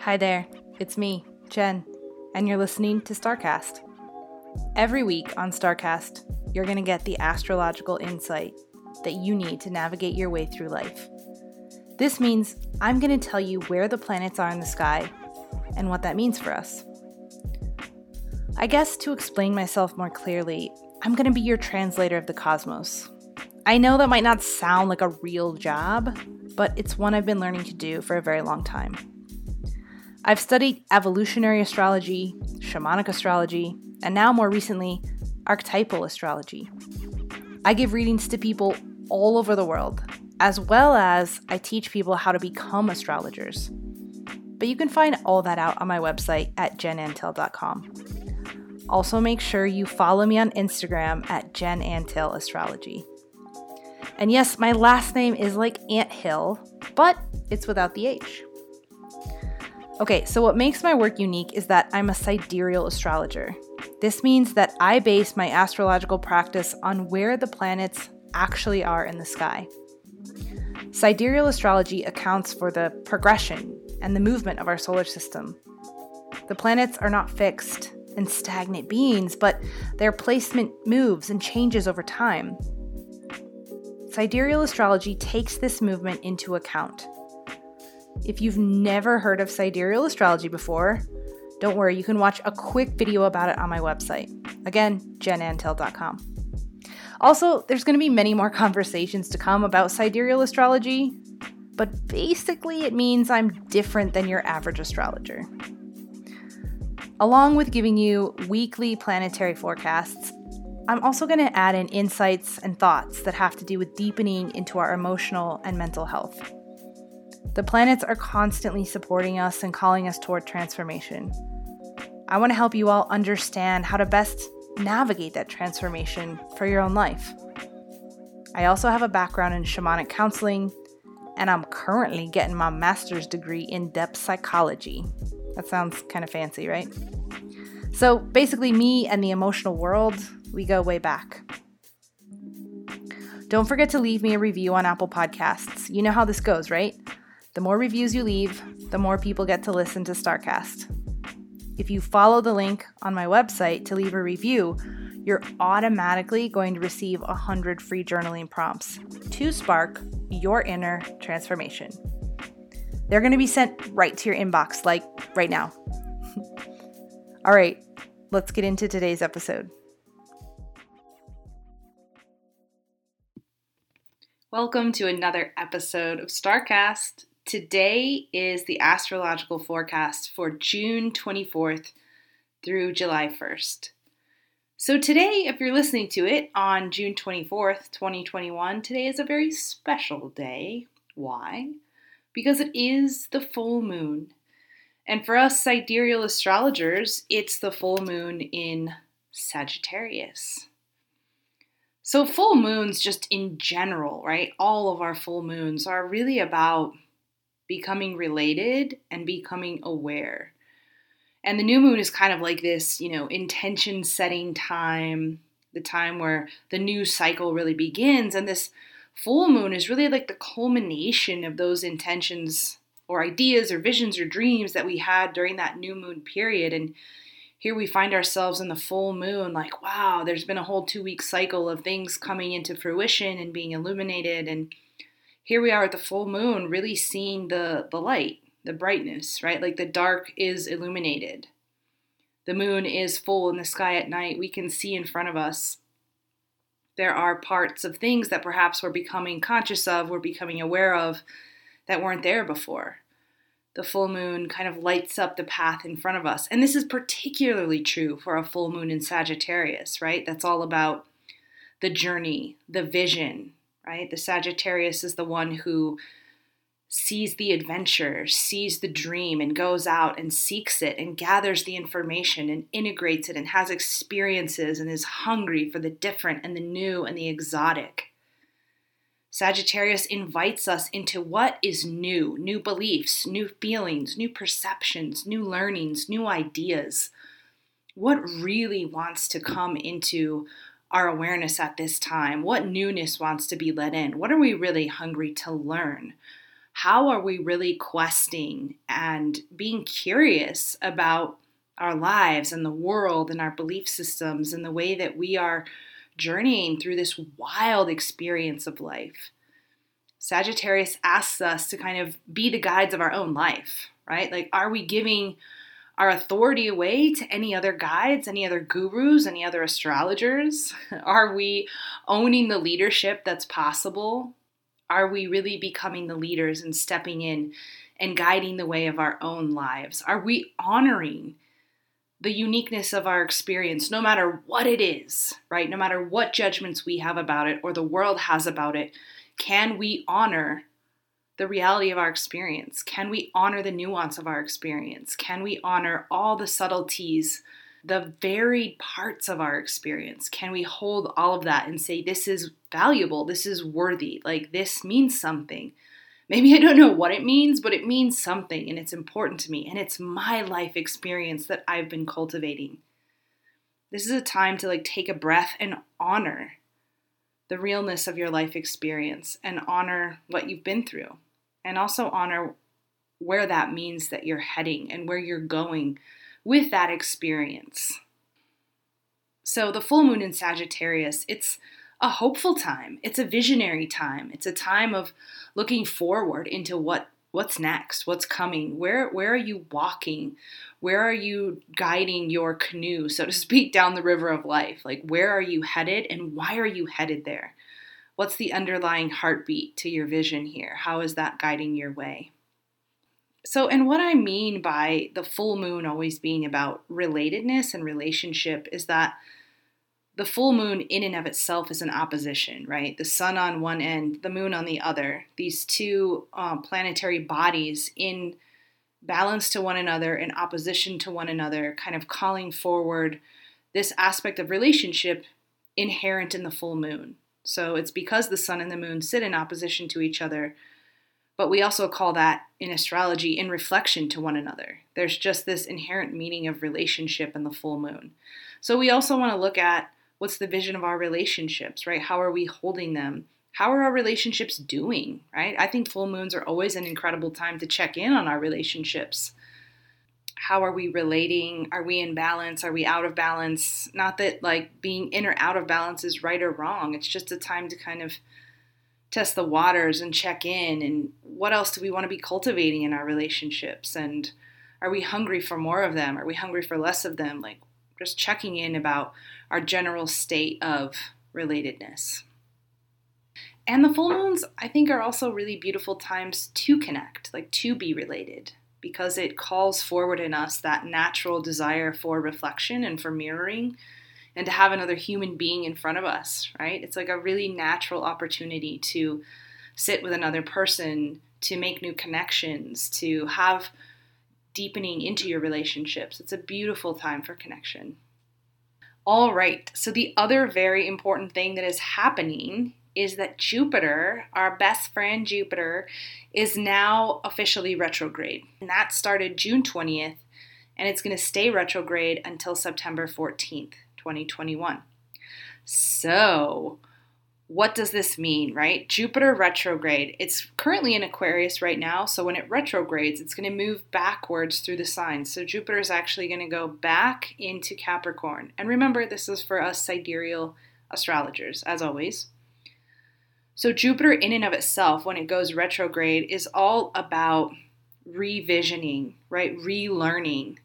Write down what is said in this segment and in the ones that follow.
Hi there, it's me, Jen, and you're listening to StarCast. Every week on StarCast, you're going to get the astrological insight that you need to navigate your way through life. This means I'm going to tell you where the planets are in the sky and what that means for us. I guess to explain myself more clearly, I'm going to be your translator of the cosmos. I know that might not sound like a real job, but it's one I've been learning to do for a very long time. I've studied evolutionary astrology, shamanic astrology, and now more recently, archetypal astrology. I give readings to people all over the world, as well as I teach people how to become astrologers. But you can find all that out on my website at jenantil.com. Also, make sure you follow me on Instagram at Jen Antil Astrology. And yes, my last name is like Ant Hill, but it's without the H. Okay, so what makes my work unique is that I'm a sidereal astrologer. This means that I base my astrological practice on where the planets actually are in the sky. Sidereal astrology accounts for the progression and the movement of our solar system. The planets are not fixed and stagnant beings, but their placement moves and changes over time. Sidereal astrology takes this movement into account. If you've never heard of sidereal astrology before, don't worry, you can watch a quick video about it on my website. Again, jenantil.com. Also, there's going to be many more conversations to come about sidereal astrology, but basically it means I'm different than your average astrologer. Along with giving you weekly planetary forecasts, I'm also going to add in insights and thoughts that have to do with deepening into our emotional and mental health. The planets are constantly supporting us and calling us toward transformation. I want to help you all understand how to best navigate that transformation for your own life. I also have a background in shamanic counseling, and I'm currently getting my master's degree in depth psychology. That sounds kind of fancy, right? So basically, me and the emotional world, we go way back. Don't forget to leave me a review on Apple Podcasts. You know how this goes, right? The more reviews you leave, the more people get to listen to StarCast. If you follow the link on my website to leave a review, you're automatically going to receive 100 free journaling prompts to spark your inner transformation. They're going to be sent right to your inbox, like right now. All right, let's get into today's episode. Welcome to another episode of StarCast. Today is the astrological forecast for June 24th through July 1st. So, today, if you're listening to it on June 24th, 2021, today is a very special day. Why? Because it is the full moon. And for us sidereal astrologers, it's the full moon in Sagittarius. So, full moons, just in general, right? All of our full moons are really about becoming related and becoming aware. And the new moon is kind of like this, you know, intention setting time, the time where the new cycle really begins. And this full moon is really like the culmination of those intentions or ideas or visions or dreams that we had during that new moon period. And here we find ourselves in the full moon, like, wow, there's been a whole two week cycle of things coming into fruition and being illuminated. And here we are at the full moon, really seeing the, the light, the brightness, right? Like the dark is illuminated. The moon is full in the sky at night. We can see in front of us. There are parts of things that perhaps we're becoming conscious of, we're becoming aware of, that weren't there before. The full moon kind of lights up the path in front of us. And this is particularly true for a full moon in Sagittarius, right? That's all about the journey, the vision, right? The Sagittarius is the one who sees the adventure, sees the dream, and goes out and seeks it and gathers the information and integrates it and has experiences and is hungry for the different and the new and the exotic. Sagittarius invites us into what is new new beliefs, new feelings, new perceptions, new learnings, new ideas. What really wants to come into our awareness at this time? What newness wants to be let in? What are we really hungry to learn? How are we really questing and being curious about our lives and the world and our belief systems and the way that we are journeying through this wild experience of life? Sagittarius asks us to kind of be the guides of our own life, right? Like, are we giving our authority away to any other guides, any other gurus, any other astrologers? Are we owning the leadership that's possible? Are we really becoming the leaders and stepping in and guiding the way of our own lives? Are we honoring the uniqueness of our experience, no matter what it is, right? No matter what judgments we have about it or the world has about it, can we honor the reality of our experience? Can we honor the nuance of our experience? Can we honor all the subtleties, the varied parts of our experience? Can we hold all of that and say, this is valuable, this is worthy, like this means something? Maybe I don't know what it means, but it means something and it's important to me and it's my life experience that I've been cultivating. This is a time to like take a breath and honor the realness of your life experience and honor what you've been through and also honor where that means that you're heading and where you're going with that experience. So, the full moon in Sagittarius, it's a hopeful time. It's a visionary time. It's a time of looking forward into what what's next, what's coming. Where where are you walking? Where are you guiding your canoe, so to speak, down the river of life? Like where are you headed and why are you headed there? What's the underlying heartbeat to your vision here? How is that guiding your way? So, and what I mean by the full moon always being about relatedness and relationship is that the full moon, in and of itself, is an opposition, right? The sun on one end, the moon on the other. These two um, planetary bodies in balance to one another, in opposition to one another, kind of calling forward this aspect of relationship inherent in the full moon. So it's because the sun and the moon sit in opposition to each other, but we also call that in astrology in reflection to one another. There's just this inherent meaning of relationship in the full moon. So we also want to look at what's the vision of our relationships, right? How are we holding them? How are our relationships doing, right? I think full moons are always an incredible time to check in on our relationships how are we relating? Are we in balance? Are we out of balance? Not that like being in or out of balance is right or wrong. It's just a time to kind of test the waters and check in and what else do we want to be cultivating in our relationships and are we hungry for more of them? Are we hungry for less of them? Like just checking in about our general state of relatedness. And the full moons, I think, are also really beautiful times to connect, like to be related because it calls forward in us that natural desire for reflection and for mirroring and to have another human being in front of us, right? It's like a really natural opportunity to sit with another person, to make new connections, to have deepening into your relationships. It's a beautiful time for connection. All right, so the other very important thing that is happening is that Jupiter, our best friend Jupiter, is now officially retrograde. And that started June 20th, and it's going to stay retrograde until September 14th, 2021. So, what does this mean, right? Jupiter retrograde. It's currently in Aquarius right now, so when it retrogrades, it's going to move backwards through the signs. So Jupiter is actually going to go back into Capricorn. And remember, this is for us sidereal astrologers, as always. So, Jupiter, in and of itself, when it goes retrograde, is all about revisioning, right? Relearning.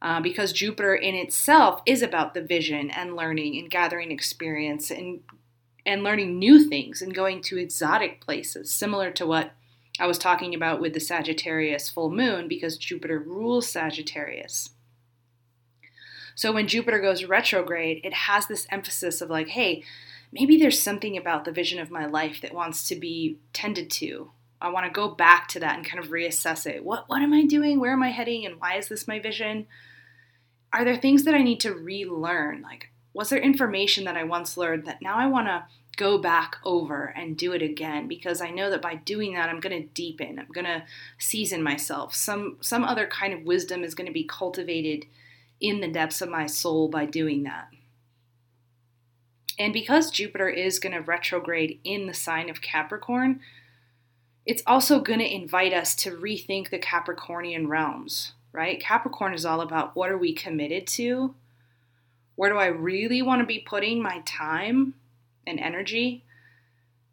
Uh, because Jupiter in itself is about the vision and learning and gathering experience and and learning new things and going to exotic places, similar to what I was talking about with the Sagittarius full moon, because Jupiter rules Sagittarius. So when Jupiter goes retrograde, it has this emphasis of like, hey, maybe there's something about the vision of my life that wants to be tended to. I want to go back to that and kind of reassess it. What what am I doing? Where am I heading? And why is this my vision? Are there things that I need to relearn? Like, was there information that I once learned that now I want to go back over and do it again because I know that by doing that I'm going to deepen. I'm going to season myself. Some some other kind of wisdom is going to be cultivated in the depths of my soul by doing that. And because Jupiter is going to retrograde in the sign of Capricorn, it's also going to invite us to rethink the Capricornian realms, right? Capricorn is all about what are we committed to? Where do I really want to be putting my time and energy?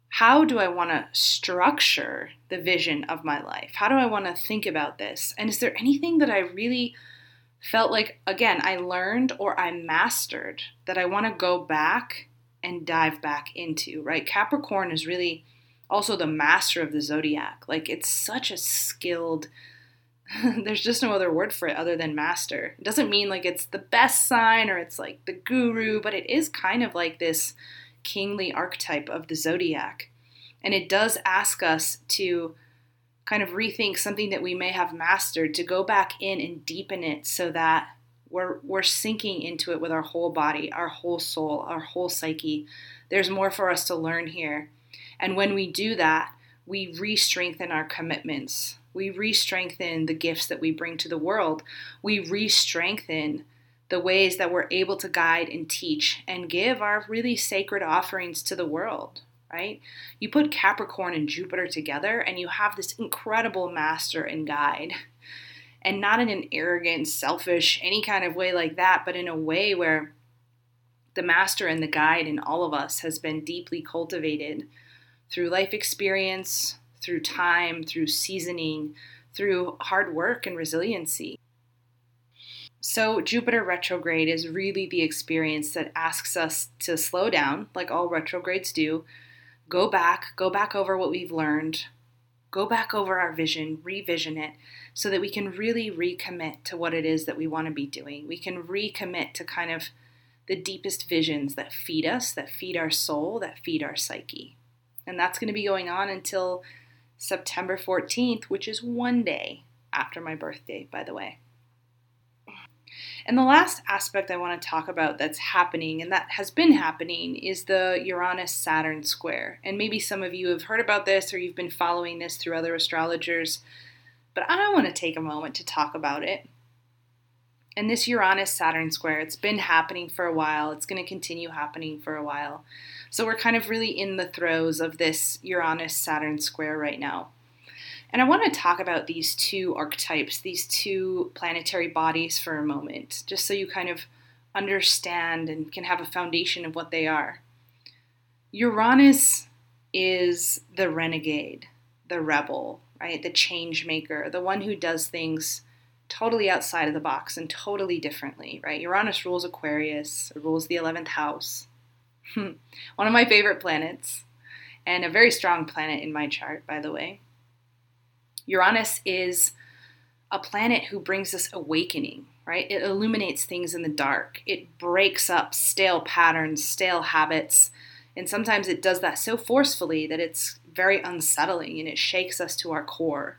How do I want to structure the vision of my life? How do I want to think about this? And is there anything that I really felt like, again, I learned or I mastered that I want to go back and dive back into, right? Capricorn is really also the master of the zodiac. Like, it's such a skilled, there's just no other word for it other than master. It doesn't mean like it's the best sign or it's like the guru, but it is kind of like this kingly archetype of the zodiac. And it does ask us to kind of rethink something that we may have mastered, to go back in and deepen it so that we're, we're sinking into it with our whole body, our whole soul, our whole psyche. There's more for us to learn here. And when we do that, we re strengthen our commitments. We re strengthen the gifts that we bring to the world. We re strengthen the ways that we're able to guide and teach and give our really sacred offerings to the world, right? You put Capricorn and Jupiter together and you have this incredible master and guide. And not in an arrogant, selfish, any kind of way like that, but in a way where the master and the guide in all of us has been deeply cultivated through life experience, through time, through seasoning, through hard work and resiliency. So, Jupiter retrograde is really the experience that asks us to slow down, like all retrogrades do, go back, go back over what we've learned, go back over our vision, revision it, so that we can really recommit to what it is that we want to be doing. We can recommit to kind of the deepest visions that feed us, that feed our soul, that feed our psyche. And that's going to be going on until September 14th, which is one day after my birthday, by the way. And the last aspect I want to talk about that's happening and that has been happening is the Uranus Saturn square. And maybe some of you have heard about this or you've been following this through other astrologers, but I want to take a moment to talk about it. And this Uranus Saturn square, it's been happening for a while, it's going to continue happening for a while. So we're kind of really in the throes of this Uranus Saturn square right now. And I want to talk about these two archetypes, these two planetary bodies for a moment, just so you kind of understand and can have a foundation of what they are. Uranus is the renegade, the rebel, right? The change maker, the one who does things totally outside of the box and totally differently, right? Uranus rules Aquarius, rules the 11th house. one of my favorite planets, and a very strong planet in my chart, by the way. Uranus is a planet who brings us awakening, right? It illuminates things in the dark. It breaks up stale patterns, stale habits, and sometimes it does that so forcefully that it's very unsettling and it shakes us to our core.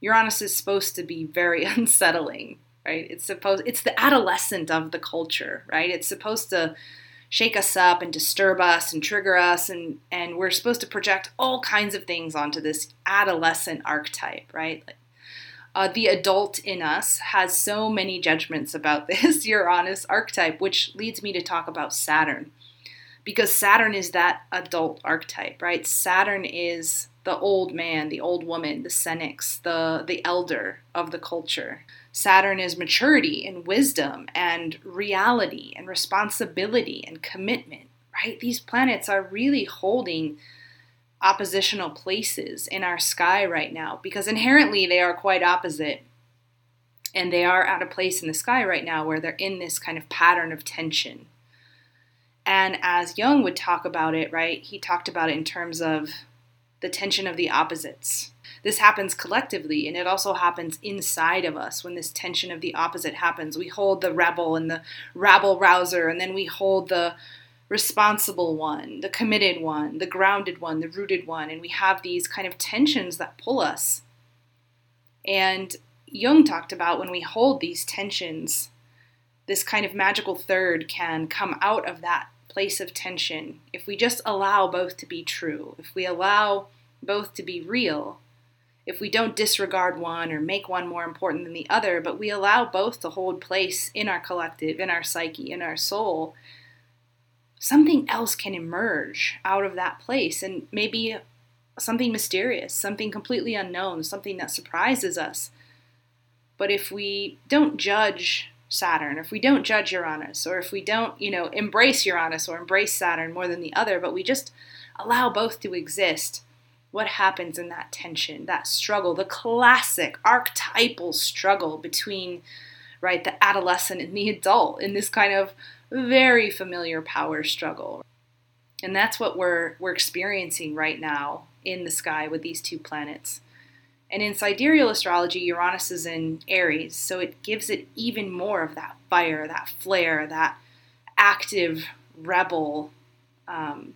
Uranus is supposed to be very unsettling, right? It's supposed it's the adolescent of the culture, right? It's supposed to shake us up and disturb us and trigger us and and we're supposed to project all kinds of things onto this adolescent archetype right? Uh, the adult in us has so many judgments about this uranus archetype which leads me to talk about saturn. Because saturn is that adult archetype right? Saturn is the old man the old woman the senex the the elder of the culture Saturn is maturity and wisdom and reality and responsibility and commitment, right? These planets are really holding oppositional places in our sky right now because inherently they are quite opposite. And they are at a place in the sky right now where they're in this kind of pattern of tension. And as Jung would talk about it, right, he talked about it in terms of the tension of the opposites this happens collectively and it also happens inside of us when this tension of the opposite happens. We hold the rebel and the rabble rouser, and then we hold the responsible one, the committed one, the grounded one, the rooted one, and we have these kind of tensions that pull us. And Jung talked about when we hold these tensions, this kind of magical third can come out of that place of tension if we just allow both to be true, if we allow both to be real, if we don't disregard one or make one more important than the other, but we allow both to hold place in our collective, in our psyche, in our soul, something else can emerge out of that place and maybe something mysterious, something completely unknown, something that surprises us. But if we don't judge Saturn, if we don't judge Uranus, or if we don't, you know, embrace Uranus or embrace Saturn more than the other, but we just allow both to exist, what happens in that tension, that struggle, the classic archetypal struggle between, right, the adolescent and the adult in this kind of very familiar power struggle. And that's what we're we're experiencing right now in the sky with these two planets. And in sidereal astrology, Uranus is in Aries, so it gives it even more of that fire, that flare, that active rebel um,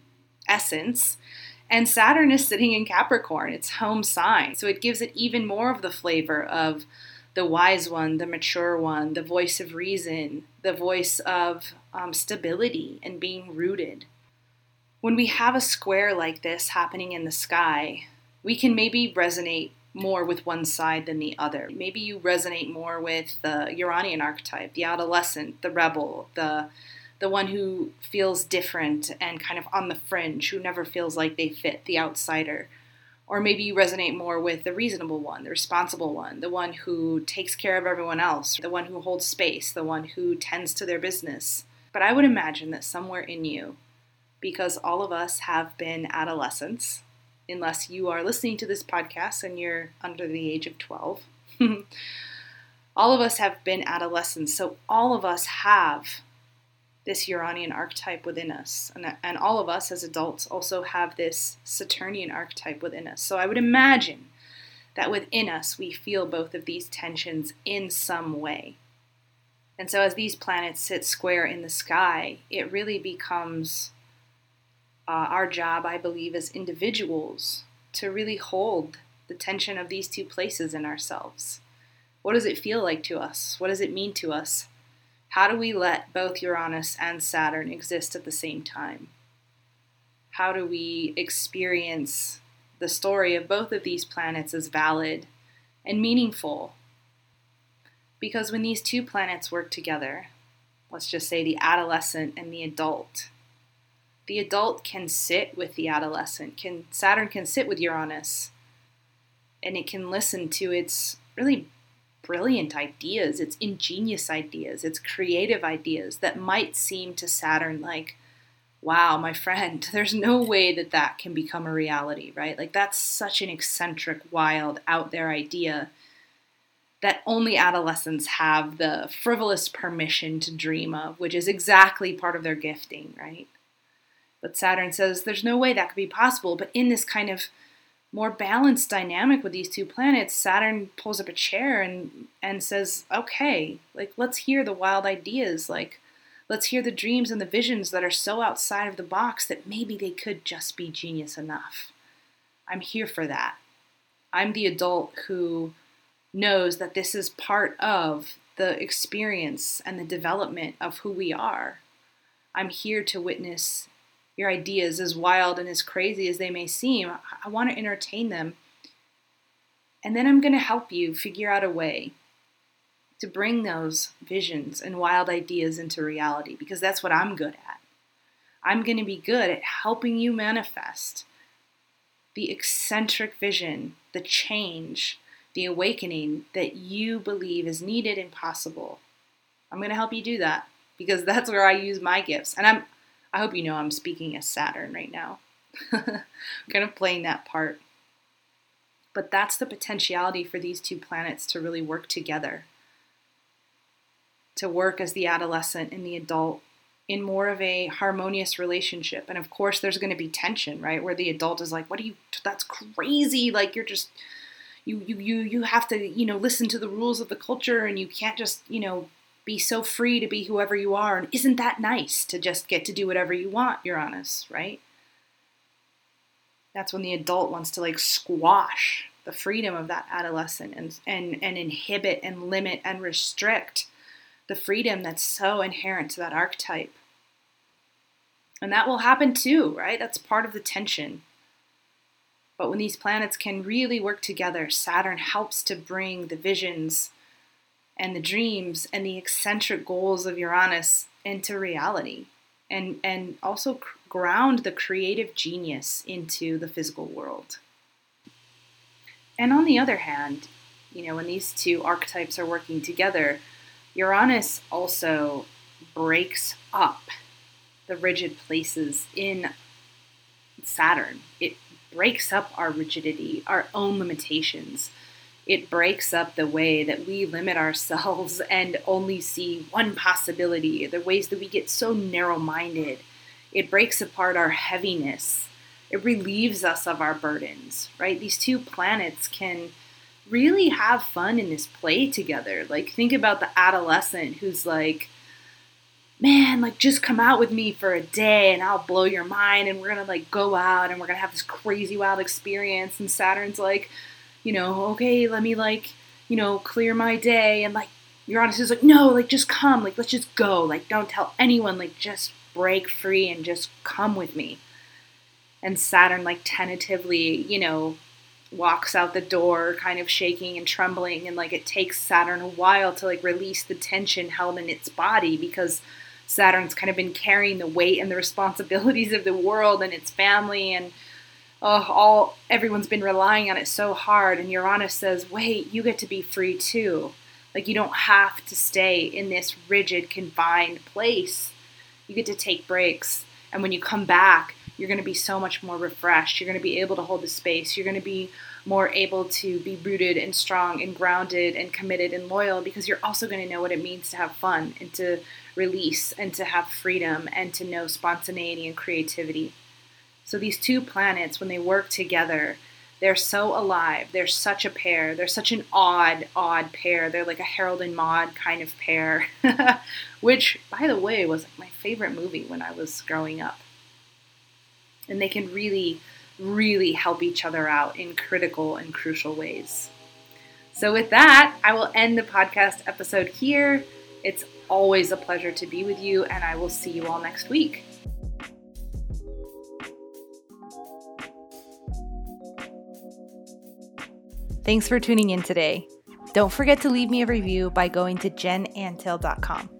essence. And Saturn is sitting in Capricorn, its home sign. So it gives it even more of the flavor of the wise one, the mature one, the voice of reason, the voice of um, stability and being rooted. When we have a square like this happening in the sky, we can maybe resonate more with one side than the other. Maybe you resonate more with the Uranian archetype, the adolescent, the rebel, the the one who feels different and kind of on the fringe, who never feels like they fit, the outsider. Or maybe you resonate more with the reasonable one, the responsible one, the one who takes care of everyone else, the one who holds space, the one who tends to their business. But I would imagine that somewhere in you, because all of us have been adolescents, unless you are listening to this podcast and you're under the age of 12, all of us have been adolescents. So all of us have this Uranian archetype within us. And, and all of us as adults also have this Saturnian archetype within us. So I would imagine that within us we feel both of these tensions in some way. And so as these planets sit square in the sky, it really becomes uh, our job, I believe, as individuals to really hold the tension of these two places in ourselves. What does it feel like to us? What does it mean to us? How do we let both Uranus and Saturn exist at the same time? How do we experience the story of both of these planets as valid and meaningful? Because when these two planets work together, let's just say the adolescent and the adult, the adult can sit with the adolescent, can Saturn can sit with Uranus and it can listen to its really brilliant ideas, it's ingenious ideas, it's creative ideas that might seem to Saturn like, wow, my friend, there's no way that that can become a reality, right? Like, that's such an eccentric, wild, out there idea that only adolescents have the frivolous permission to dream of, which is exactly part of their gifting, right? But Saturn says there's no way that could be possible. But in this kind of more balanced dynamic with these two planets, Saturn pulls up a chair and and says, "Okay, like let's hear the wild ideas, like let's hear the dreams and the visions that are so outside of the box that maybe they could just be genius enough. I'm here for that. I'm the adult who knows that this is part of the experience and the development of who we are. I'm here to witness your ideas, as wild and as crazy as they may seem, I want to entertain them. And then I'm going to help you figure out a way to bring those visions and wild ideas into reality because that's what I'm good at. I'm going to be good at helping you manifest the eccentric vision, the change, the awakening that you believe is needed and possible. I'm going to help you do that because that's where I use my gifts. And I'm I hope you know I'm speaking as Saturn right now. kind of playing that part. But that's the potentiality for these two planets to really work together. To work as the adolescent and the adult in more of a harmonious relationship. And of course, there's going to be tension, right? Where the adult is like, "What are you? That's crazy! Like you're just, you you you you have to, you know, listen to the rules of the culture, and you can't just, you know, be so free to be whoever you are. And isn't that nice to just get to do whatever you want, Uranus, right? That's when the adult wants to like squash the freedom of that adolescent and, and, and inhibit and limit and restrict the freedom that's so inherent to that archetype. And that will happen too, right? That's part of the tension. But when these planets can really work together, Saturn helps to bring the visions and the dreams and the eccentric goals of Uranus into reality. and and also ground the creative genius into the physical world. And on the other hand, you know, when these two archetypes are working together, Uranus also breaks up the rigid places in Saturn. It breaks up our rigidity, our own limitations. It breaks up the way that we limit ourselves and only see one possibility, the ways that we get so narrow minded. It breaks apart our heaviness. It relieves us of our burdens, right? These two planets can really have fun in this play together. Like, think about the adolescent who's like, man, like just come out with me for a day and I'll blow your mind and we're gonna like go out and we're gonna have this crazy wild experience. And Saturn's like, you know, okay, let me like, you know, clear my day. And like Uranus is like, no, like just come, like let's just go. Like don't tell anyone, like just break free and just come with me. And Saturn like tentatively, you know, walks out the door kind of shaking and trembling. And like it takes Saturn a while to like release the tension held in its body because Saturn's kind of been carrying the weight and the responsibilities of the world and its family. And oh, all everyone's been relying on it so hard and Uranus says, "Wait, you get to be free too." Like you don't have to stay in this rigid confined place. You get to take breaks and when you come back, you're going to be so much more refreshed. You're going to be able to hold the space. You're going to be more able to be rooted and strong and grounded and committed and loyal because you're also going to know what it means to have fun and to release and to have freedom and to know spontaneity and creativity. So these two planets, when they work together, they're so alive. They're such a pair. They're such an odd, odd pair. They're like a Harold and Maude kind of pair, which, by the way, was my favorite movie when I was growing up. And they can really really help each other out in critical and crucial ways. So, with that, I will end the podcast episode here. It's always a pleasure to be with you, and I will see you all next week. Thanks for tuning in today. Don't forget to leave me a review by going to jenantil.com.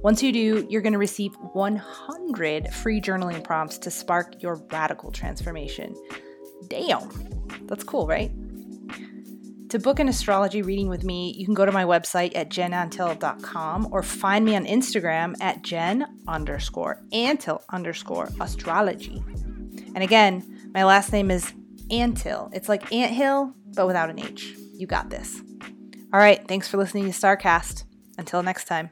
Once you do, you're going to receive 100 free journaling prompts to spark your radical transformation. Damn, that's cool, right? To book an astrology reading with me, you can go to my website at jenantil.com or find me on Instagram at jen underscore antil underscore astrology. And again, my last name is Antil. It's like Ant Hill, but without an H. You got this. All right, thanks for listening to StarCast. Until next time.